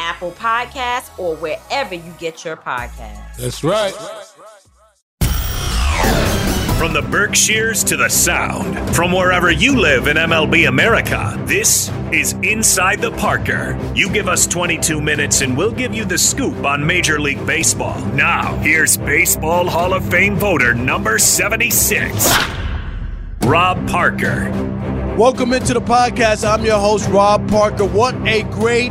Apple Podcasts, or wherever you get your podcasts. That's right. From the Berkshires to the Sound, from wherever you live in MLB America, this is Inside the Parker. You give us 22 minutes and we'll give you the scoop on Major League Baseball. Now, here's Baseball Hall of Fame voter number 76, Rob Parker. Welcome into the podcast. I'm your host, Rob Parker. What a great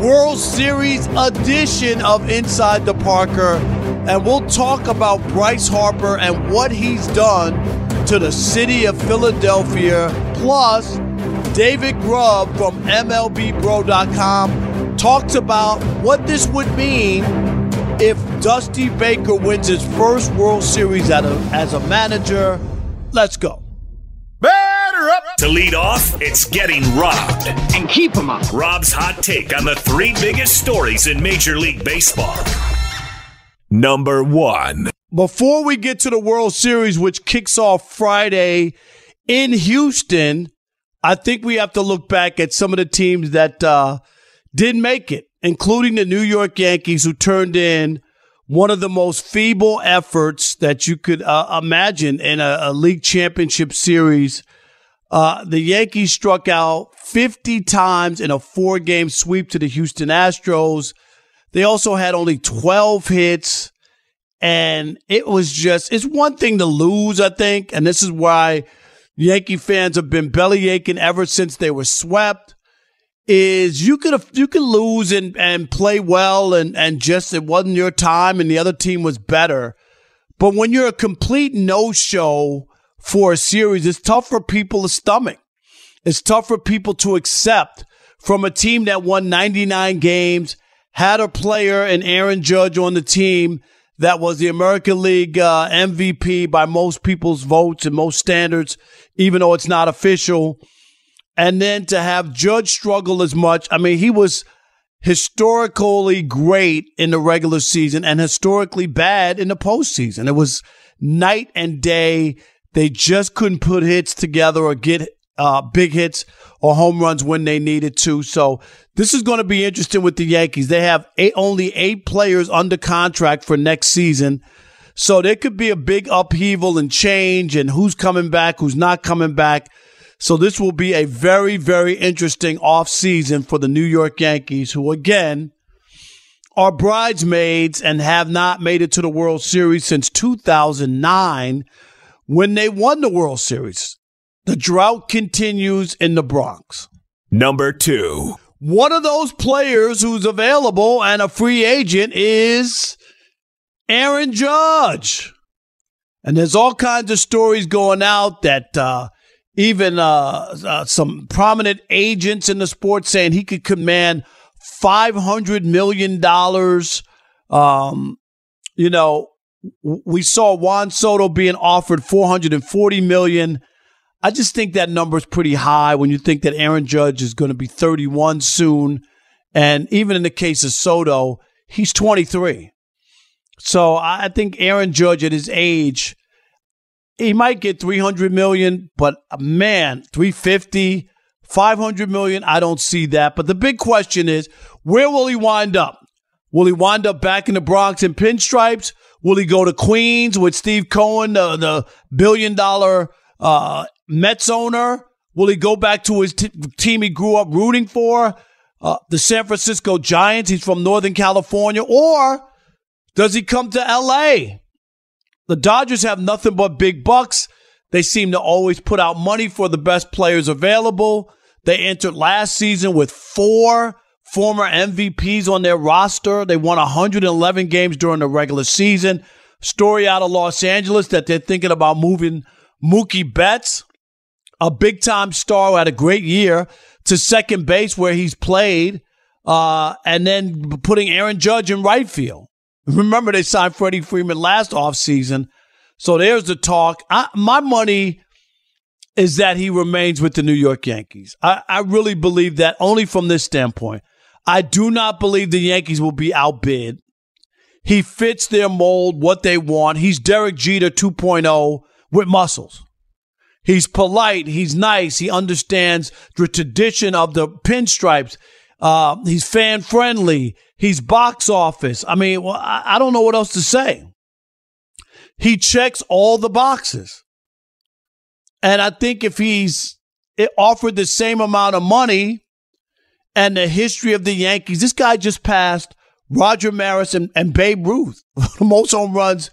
World Series edition of Inside the Parker and we'll talk about Bryce Harper and what he's done to the city of Philadelphia. Plus, David Grubb from MLBBro.com talks about what this would mean if Dusty Baker wins his first World Series a, as a manager. Let's go. Better up. To lead off, it's getting robbed. And keep him up. Rob's hot take on the three biggest stories in Major League Baseball number one. Before we get to the World Series, which kicks off Friday in Houston, I think we have to look back at some of the teams that uh, did make it, including the New York Yankees, who turned in one of the most feeble efforts that you could uh, imagine in a, a, league championship series. Uh, the Yankees struck out 50 times in a four game sweep to the Houston Astros. They also had only 12 hits. And it was just, it's one thing to lose, I think. And this is why Yankee fans have been belly aching ever since they were swept. Is you could you could lose and, and play well and, and just it wasn't your time and the other team was better. But when you're a complete no show for a series, it's tough for people to stomach. It's tough for people to accept from a team that won 99 games had a player and Aaron Judge on the team that was the American League uh, MVP by most people's votes and most standards, even though it's not official. And then to have Judge struggle as much. I mean, he was historically great in the regular season and historically bad in the postseason. It was night and day. They just couldn't put hits together or get uh, big hits or home runs when they needed to. So this is going to be interesting with the Yankees. They have eight, only eight players under contract for next season. So there could be a big upheaval and change and who's coming back, who's not coming back. So this will be a very, very interesting offseason for the New York Yankees, who again are bridesmaids and have not made it to the World Series since 2009 when they won the World Series. The drought continues in the Bronx. Number two. One of those players who's available and a free agent is Aaron Judge. And there's all kinds of stories going out that uh, even uh, uh, some prominent agents in the sport saying he could command $500 million. Um, you know, we saw Juan Soto being offered 440 million. I just think that number is pretty high when you think that Aaron Judge is going to be 31 soon. And even in the case of Soto, he's 23. So I think Aaron Judge at his age, he might get 300 million, but uh, man, 350, 500 million, I don't see that. But the big question is, where will he wind up? Will he wind up back in the Bronx in pinstripes? Will he go to Queens with Steve Cohen, the, the billion dollar uh, Mets owner? Will he go back to his t- team he grew up rooting for? Uh, the San Francisco Giants. He's from Northern California. Or Does he come to LA? The Dodgers have nothing but big bucks. They seem to always put out money for the best players available. They entered last season with four former MVPs on their roster. They won 111 games during the regular season. Story out of Los Angeles that they're thinking about moving Mookie Betts, a big time star who had a great year, to second base where he's played, uh, and then putting Aaron Judge in right field. Remember, they signed Freddie Freeman last offseason. So there's the talk. I, my money is that he remains with the New York Yankees. I, I really believe that only from this standpoint. I do not believe the Yankees will be outbid. He fits their mold, what they want. He's Derek Jeter 2.0 with muscles. He's polite. He's nice. He understands the tradition of the pinstripes. Uh, he's fan friendly. He's box office. I mean, well, I, I don't know what else to say. He checks all the boxes. And I think if he's offered the same amount of money and the history of the Yankees, this guy just passed Roger Maris and, and Babe Ruth, the most home runs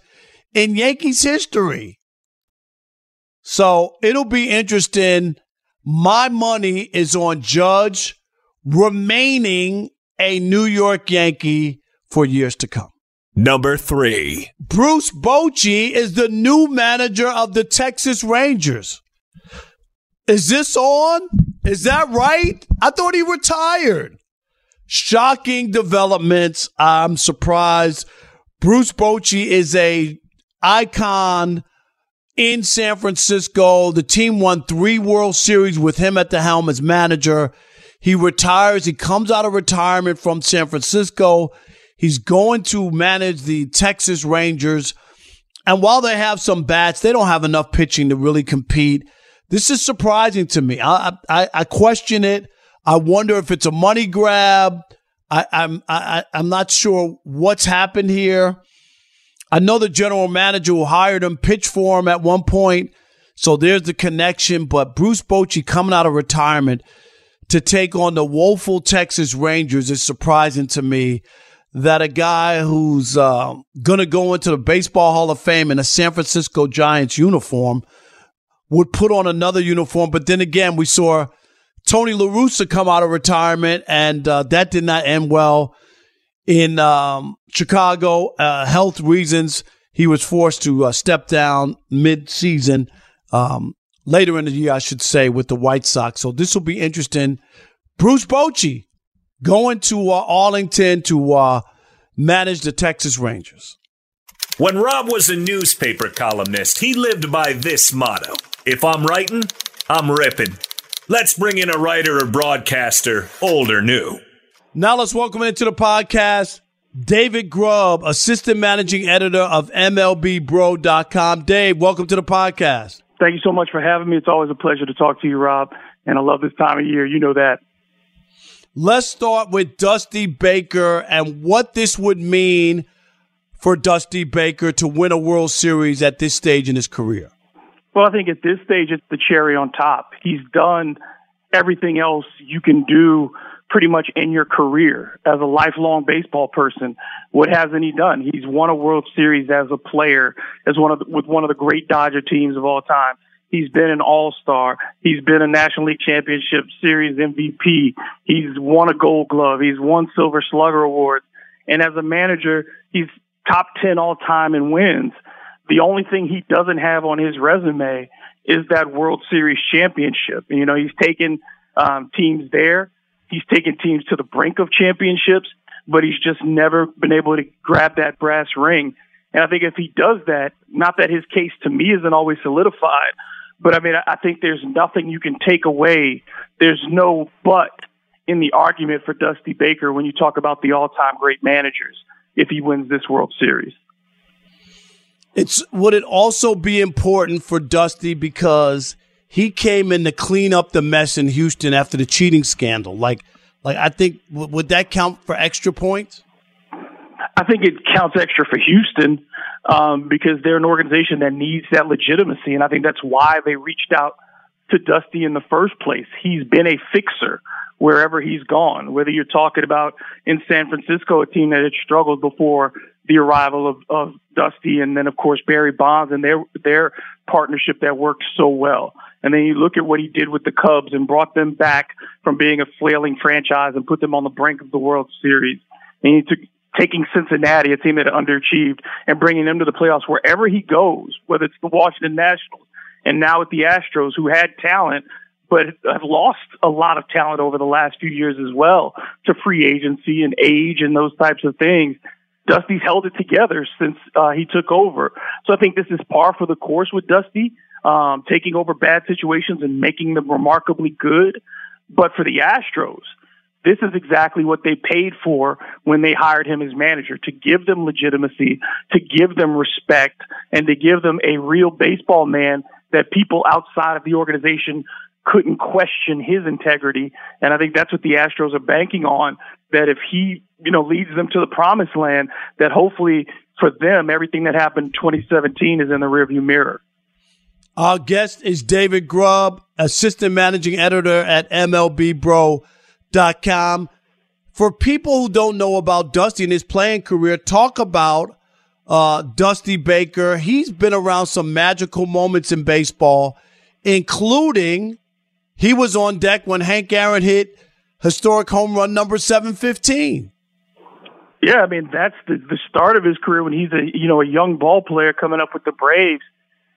in Yankees history. So it'll be interesting. My money is on Judge remaining a New York Yankee for years to come. Number three. Bruce Bochy is the new manager of the Texas Rangers. Is this on? Is that right? I thought he retired. Shocking developments. I'm surprised. Bruce Bochy is a icon in San Francisco. The team won three World Series with him at the helm as manager. He retires. He comes out of retirement from San Francisco. He's going to manage the Texas Rangers. And while they have some bats, they don't have enough pitching to really compete. This is surprising to me. I, I, I question it. I wonder if it's a money grab. I, I'm I, I'm not sure what's happened here. I know the general manager who hired him pitched for him at one point, so there's the connection. But Bruce Bochy coming out of retirement to take on the woeful Texas Rangers is surprising to me. That a guy who's uh, to go into the Baseball Hall of Fame in a San Francisco Giants uniform would put on another uniform. But then again, we saw Tony La Russa come out of retirement, and uh, that did not end well in um, Chicago. Uh, health reasons, he was forced to uh, step down mid-season. Um, later in the year, I should say, with the White Sox. So this will be interesting. Bruce Bochy going to uh, Arlington to uh, manage the Texas Rangers. When Rob was a newspaper columnist, he lived by this motto If I'm writing, I'm ripping. Let's bring in a writer or broadcaster, old or new. Now let's welcome into the podcast David Grubb, assistant managing editor of MLBBro.com. Dave, welcome to the podcast. Thank you so much for having me. It's always a pleasure to talk to you, Rob. And I love this time of year. You know that. Let's start with Dusty Baker and what this would mean for Dusty Baker to win a World Series at this stage in his career. Well, I think at this stage, it's the cherry on top. He's done everything else you can do pretty much in your career as a lifelong baseball person. What hasn't he done? He's won a World Series as a player, as one of the, with one of the great Dodger teams of all time. He's been an All Star. He's been a National League Championship Series MVP. He's won a Gold Glove. He's won Silver Slugger awards. And as a manager, he's top ten all time in wins. The only thing he doesn't have on his resume is that World Series championship. You know, he's taken um, teams there He's taken teams to the brink of championships, but he's just never been able to grab that brass ring. And I think if he does that, not that his case to me isn't always solidified, but I mean, I think there's nothing you can take away. There's no but in the argument for Dusty Baker when you talk about the all time great managers if he wins this World Series. It's would it also be important for Dusty because he came in to clean up the mess in Houston after the cheating scandal. Like, like I think would that count for extra points? I think it counts extra for Houston um, because they're an organization that needs that legitimacy, and I think that's why they reached out to Dusty in the first place. He's been a fixer wherever he's gone. Whether you're talking about in San Francisco, a team that had struggled before the arrival of, of Dusty and then of course Barry Bonds and their their partnership that worked so well. And then you look at what he did with the Cubs and brought them back from being a flailing franchise and put them on the brink of the World Series. And he took taking Cincinnati, a team that underachieved, and bringing them to the playoffs wherever he goes, whether it's the Washington Nationals and now with the Astros, who had talent but have lost a lot of talent over the last few years as well to free agency and age and those types of things. Dusty's held it together since uh, he took over. So I think this is par for the course with Dusty, um, taking over bad situations and making them remarkably good. But for the Astros, this is exactly what they paid for when they hired him as manager to give them legitimacy, to give them respect, and to give them a real baseball man that people outside of the organization couldn't question his integrity. And I think that's what the Astros are banking on that if he, you know, leads them to the promised land, that hopefully for them, everything that happened in 2017 is in the rearview mirror. Our guest is David Grubb, assistant managing editor at MLBBro.com. For people who don't know about Dusty and his playing career, talk about uh, Dusty Baker. He's been around some magical moments in baseball, including he was on deck when Hank Aaron hit historic home run number 715. Yeah, I mean that's the the start of his career when he's a you know a young ball player coming up with the Braves,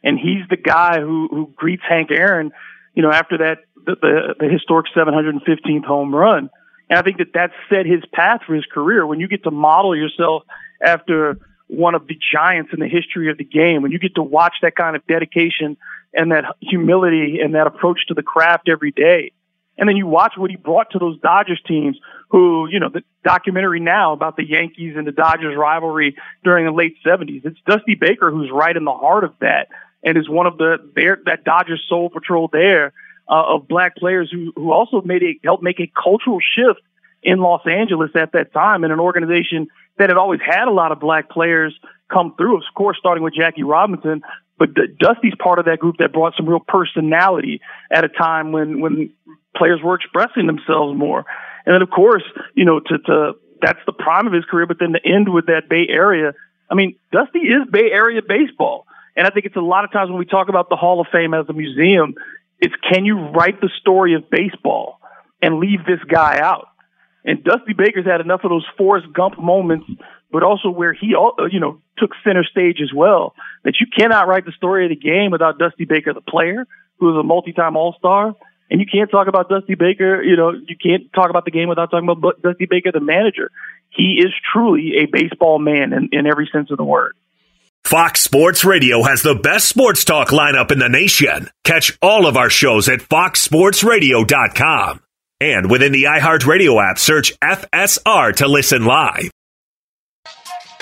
and he's the guy who who greets Hank Aaron, you know, after that the the, the historic 715th home run, and I think that that set his path for his career. When you get to model yourself after one of the giants in the history of the game, when you get to watch that kind of dedication and that humility and that approach to the craft every day, and then you watch what he brought to those Dodgers teams who, you know, the documentary now about the Yankees and the Dodgers rivalry during the late 70s. It's Dusty Baker who's right in the heart of that and is one of the, their, that Dodgers soul patrol there uh, of black players who, who also made a, helped make a cultural shift in Los Angeles at that time in an organization that had always had a lot of black players come through, of course, starting with Jackie Robinson, but Dusty's part of that group that brought some real personality at a time when when players were expressing themselves more. And then, of course, you know, to, to that's the prime of his career. But then to end with that Bay Area, I mean, Dusty is Bay Area baseball. And I think it's a lot of times when we talk about the Hall of Fame as a museum, it's can you write the story of baseball and leave this guy out? And Dusty Baker's had enough of those Forrest Gump moments, but also where he, you know, took center stage as well, that you cannot write the story of the game without Dusty Baker, the player, who is a multi-time All-Star, and you can't talk about Dusty Baker, you know, you can't talk about the game without talking about Dusty Baker, the manager. He is truly a baseball man in, in every sense of the word. Fox Sports Radio has the best sports talk lineup in the nation. Catch all of our shows at foxsportsradio.com. And within the iHeartRadio app, search FSR to listen live.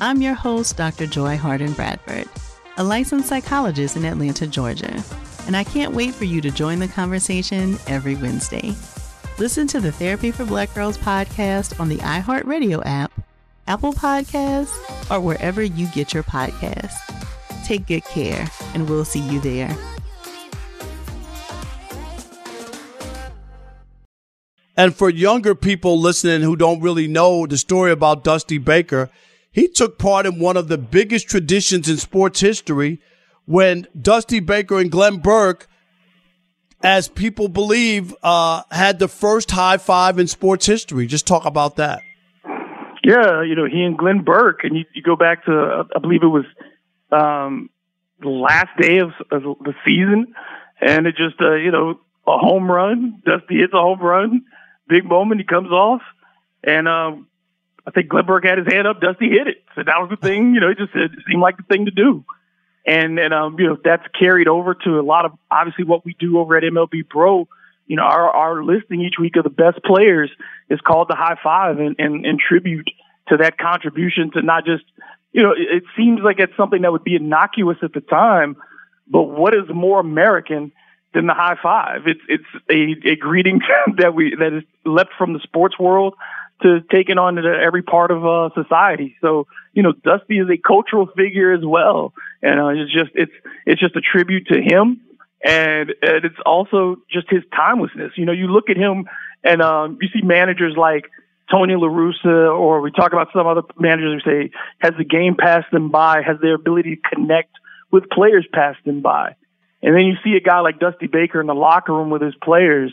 I'm your host, Dr. Joy Harden Bradford, a licensed psychologist in Atlanta, Georgia. and I can't wait for you to join the conversation every Wednesday. Listen to the Therapy for Black Girls podcast on the iHeartRadio app, Apple Podcasts, or wherever you get your podcasts. Take good care, and we'll see you there. And for younger people listening who don't really know the story about Dusty Baker, he took part in one of the biggest traditions in sports history when Dusty Baker and Glenn Burke, as people believe, uh, had the first high five in sports history. Just talk about that. Yeah, you know, he and Glenn Burke, and you, you go back to, I believe it was um, the last day of, of the season, and it just, uh, you know, a home run. Dusty hits a home run, big moment. He comes off, and um, I think Glenn Burke had his hand up. Dusty hit it. So that was the thing. You know, it just it seemed like the thing to do. And and um, you know, that's carried over to a lot of obviously what we do over at MLBBro. You know, our our listing each week of the best players is called the High Five, and and, and tribute to that contribution to not just you know, it, it seems like it's something that would be innocuous at the time, but what is more American than the high five? It's it's a, a greeting that we that is left from the sports world to taking on to every part of uh, society. So you know, Dusty is a cultural figure as well, and uh, it's just it's it's just a tribute to him, and, and it's also just his timelessness. You know, you look at him and um, you see managers like Tony La Russa, or we talk about some other managers who say, has the game passed them by? Has their ability to connect with players passed them by? And then you see a guy like Dusty Baker in the locker room with his players,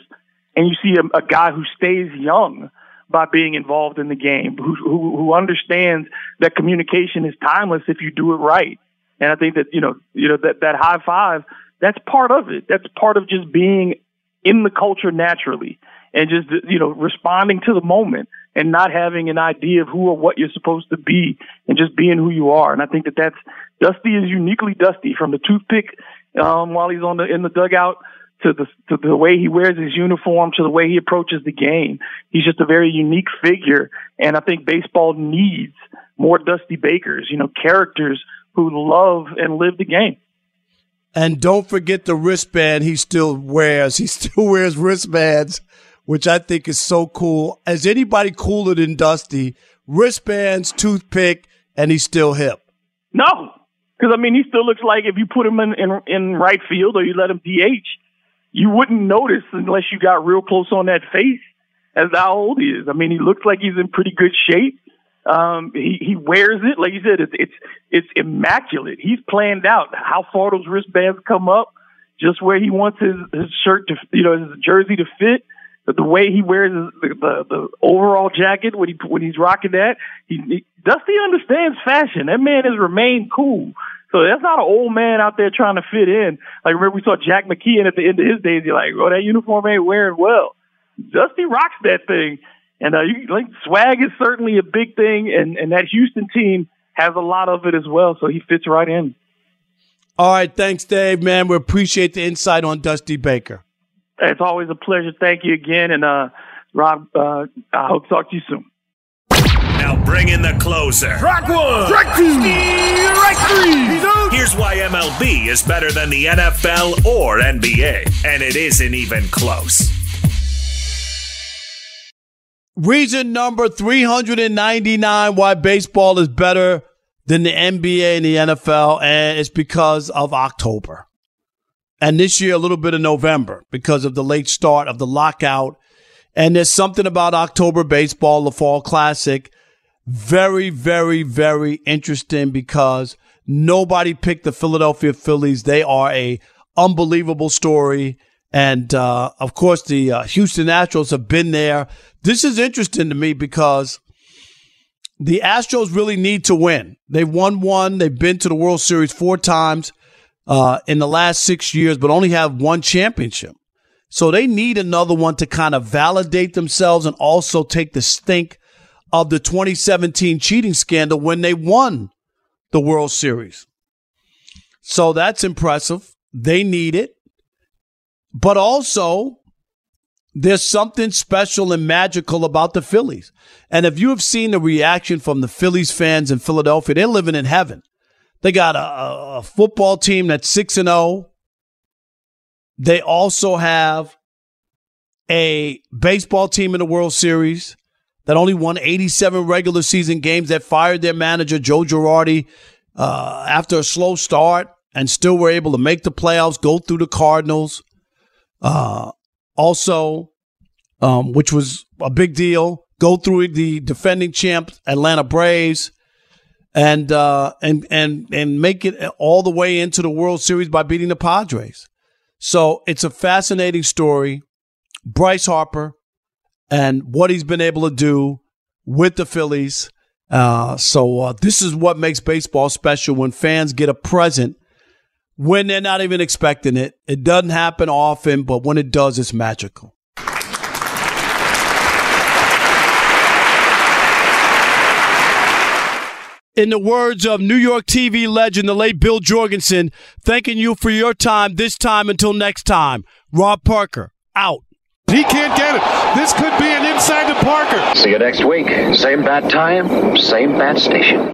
and you see a, a guy who stays young by being involved in the game, who, who, who understands that communication is timeless if you do it right. And I think that, you know, you know, that, that high five, that's part of it. That's part of just being in the culture naturally and just, you know, responding to the moment and not having an idea of who or what you're supposed to be and just being who you are. And I think that that's Dusty is uniquely Dusty from the toothpick um, while he's on the in the dugout to the to the way he wears his uniform to the way he approaches the game. He's just a very unique figure, and I think baseball needs more Dusty Bakers. You know, characters who love and live the game. And don't forget the wristband he still wears. He still wears wristbands which I think is so cool. Is anybody cooler than Dusty? Wristbands, toothpick, and he's still hip. No, because I mean, he still looks like if you put him in, in in right field or you let him DH, you wouldn't notice unless you got real close on that face as how old he is. I mean, he looks like he's in pretty good shape. Um, he, he wears it, like you said, it's, it's, it's immaculate. He's planned out how far those wristbands come up, just where he wants his, his shirt to, you know, his jersey to fit the way he wears the, the, the overall jacket when he when he's rocking that, he, he Dusty understands fashion. That man has remained cool. So that's not an old man out there trying to fit in. Like remember we saw Jack McKeon at the end of his days. You're like, oh, that uniform ain't wearing well. Dusty rocks that thing, and uh, you like swag is certainly a big thing, and and that Houston team has a lot of it as well. So he fits right in. All right, thanks, Dave. Man, we appreciate the insight on Dusty Baker. It's always a pleasure. Thank you again. And uh, Rob, uh, I hope to talk to you soon. Now bring in the closer. Strike one. Strike two. Strike three. Here's why MLB is better than the NFL or NBA, and it isn't even close. Reason number 399 why baseball is better than the NBA and the NFL, and it's because of October and this year a little bit of November because of the late start of the lockout. And there's something about October baseball, the fall classic. Very, very, very interesting because nobody picked the Philadelphia Phillies. They are a unbelievable story. And, uh, of course, the uh, Houston Astros have been there. This is interesting to me because the Astros really need to win. They've won one. They've been to the World Series four times uh, in the last six years, but only have one championship. So they need another one to kind of validate themselves and also take the stink of the 2017 cheating scandal when they won the World Series. So that's impressive. They need it. But also, there's something special and magical about the Phillies. And if you have seen the reaction from the Phillies fans in Philadelphia, they're living in heaven. They got a, a football team that's 6 and 0. They also have a baseball team in the World Series that only won 87 regular season games that fired their manager, Joe Girardi, uh, after a slow start and still were able to make the playoffs, go through the Cardinals. Uh, also, um, which was a big deal, go through the defending champ Atlanta Braves and uh, and and and make it all the way into the World Series by beating the Padres. So it's a fascinating story. Bryce Harper and what he's been able to do with the Phillies. Uh, so uh, this is what makes baseball special when fans get a present when they're not even expecting it. It doesn't happen often, but when it does, it's magical. In the words of New York TV legend, the late Bill Jorgensen, thanking you for your time this time until next time. Rob Parker, out. He can't get it. This could be an inside to Parker. See you next week. Same bat time, same bat station.